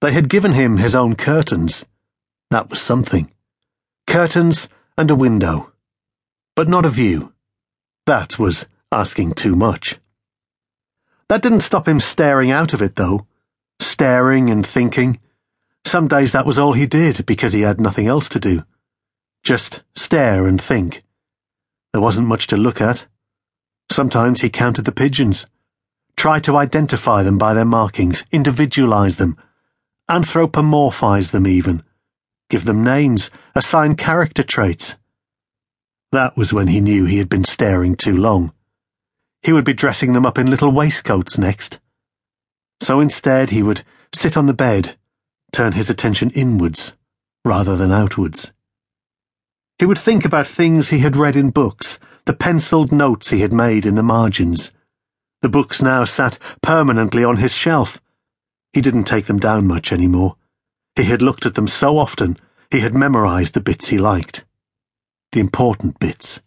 They had given him his own curtains. That was something. Curtains and a window. But not a view. That was asking too much. That didn't stop him staring out of it, though. Staring and thinking. Some days that was all he did because he had nothing else to do. Just stare and think. There wasn't much to look at. Sometimes he counted the pigeons, tried to identify them by their markings, individualize them, anthropomorphize them even, give them names, assign character traits. That was when he knew he had been staring too long. He would be dressing them up in little waistcoats next. So instead, he would sit on the bed, turn his attention inwards rather than outwards. He would think about things he had read in books, the penciled notes he had made in the margins. The books now sat permanently on his shelf. He didn't take them down much anymore. He had looked at them so often, he had memorized the bits he liked. The important bits.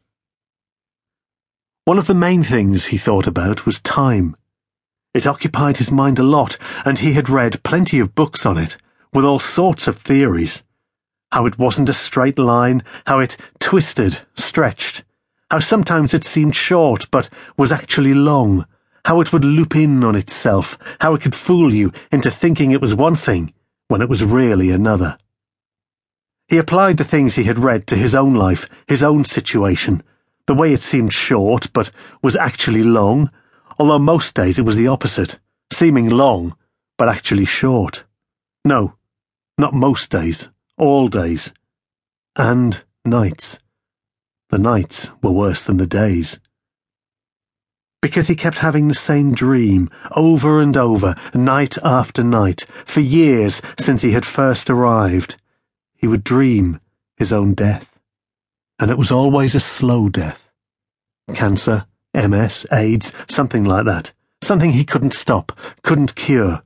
One of the main things he thought about was time. It occupied his mind a lot, and he had read plenty of books on it, with all sorts of theories. How it wasn't a straight line, how it twisted, stretched, how sometimes it seemed short but was actually long, how it would loop in on itself, how it could fool you into thinking it was one thing when it was really another. He applied the things he had read to his own life, his own situation, the way it seemed short, but was actually long, although most days it was the opposite, seeming long, but actually short. No, not most days, all days. And nights. The nights were worse than the days. Because he kept having the same dream, over and over, night after night, for years since he had first arrived. He would dream his own death and it was always a slow death. Cancer, MS, AIDS, something like that. Something he couldn't stop, couldn't cure.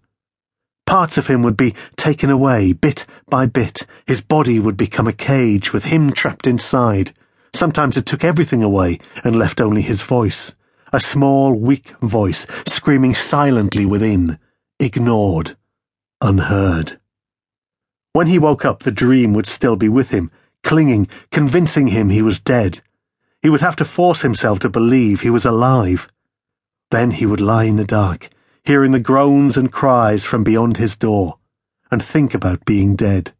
Parts of him would be taken away, bit by bit. His body would become a cage with him trapped inside. Sometimes it took everything away and left only his voice. A small, weak voice, screaming silently within, ignored, unheard. When he woke up, the dream would still be with him, clinging, convincing him he was dead. He would have to force himself to believe he was alive. Then he would lie in the dark, hearing the groans and cries from beyond his door, and think about being dead.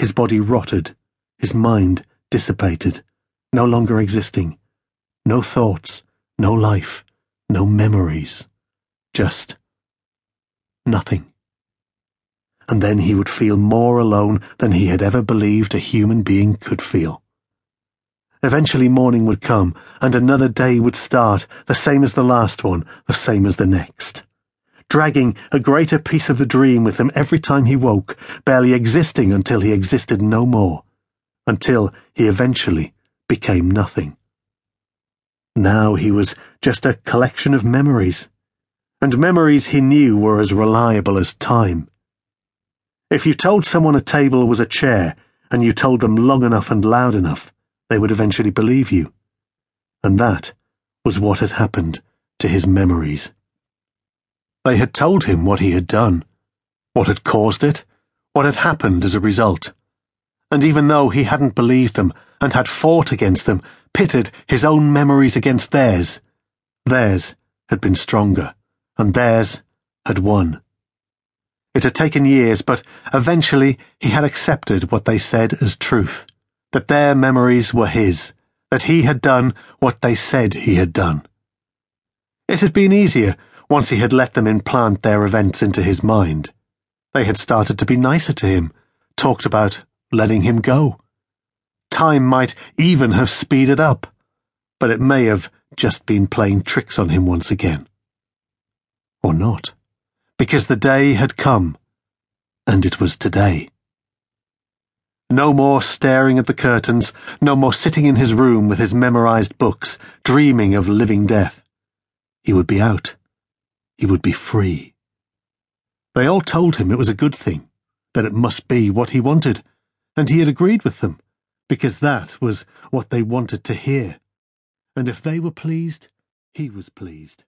His body rotted, his mind dissipated, no longer existing. No thoughts, no life, no memories. Just nothing and then he would feel more alone than he had ever believed a human being could feel. Eventually morning would come, and another day would start, the same as the last one, the same as the next. Dragging a greater piece of the dream with him every time he woke, barely existing until he existed no more, until he eventually became nothing. Now he was just a collection of memories, and memories he knew were as reliable as time. If you told someone a table was a chair, and you told them long enough and loud enough, they would eventually believe you. And that was what had happened to his memories. They had told him what he had done, what had caused it, what had happened as a result. And even though he hadn't believed them and had fought against them, pitted his own memories against theirs, theirs had been stronger, and theirs had won. It had taken years, but eventually he had accepted what they said as truth that their memories were his, that he had done what they said he had done. It had been easier once he had let them implant their events into his mind. They had started to be nicer to him, talked about letting him go. Time might even have speeded up, but it may have just been playing tricks on him once again. Or not because the day had come, and it was today. No more staring at the curtains, no more sitting in his room with his memorized books, dreaming of living death. He would be out. He would be free. They all told him it was a good thing, that it must be what he wanted, and he had agreed with them, because that was what they wanted to hear. And if they were pleased, he was pleased.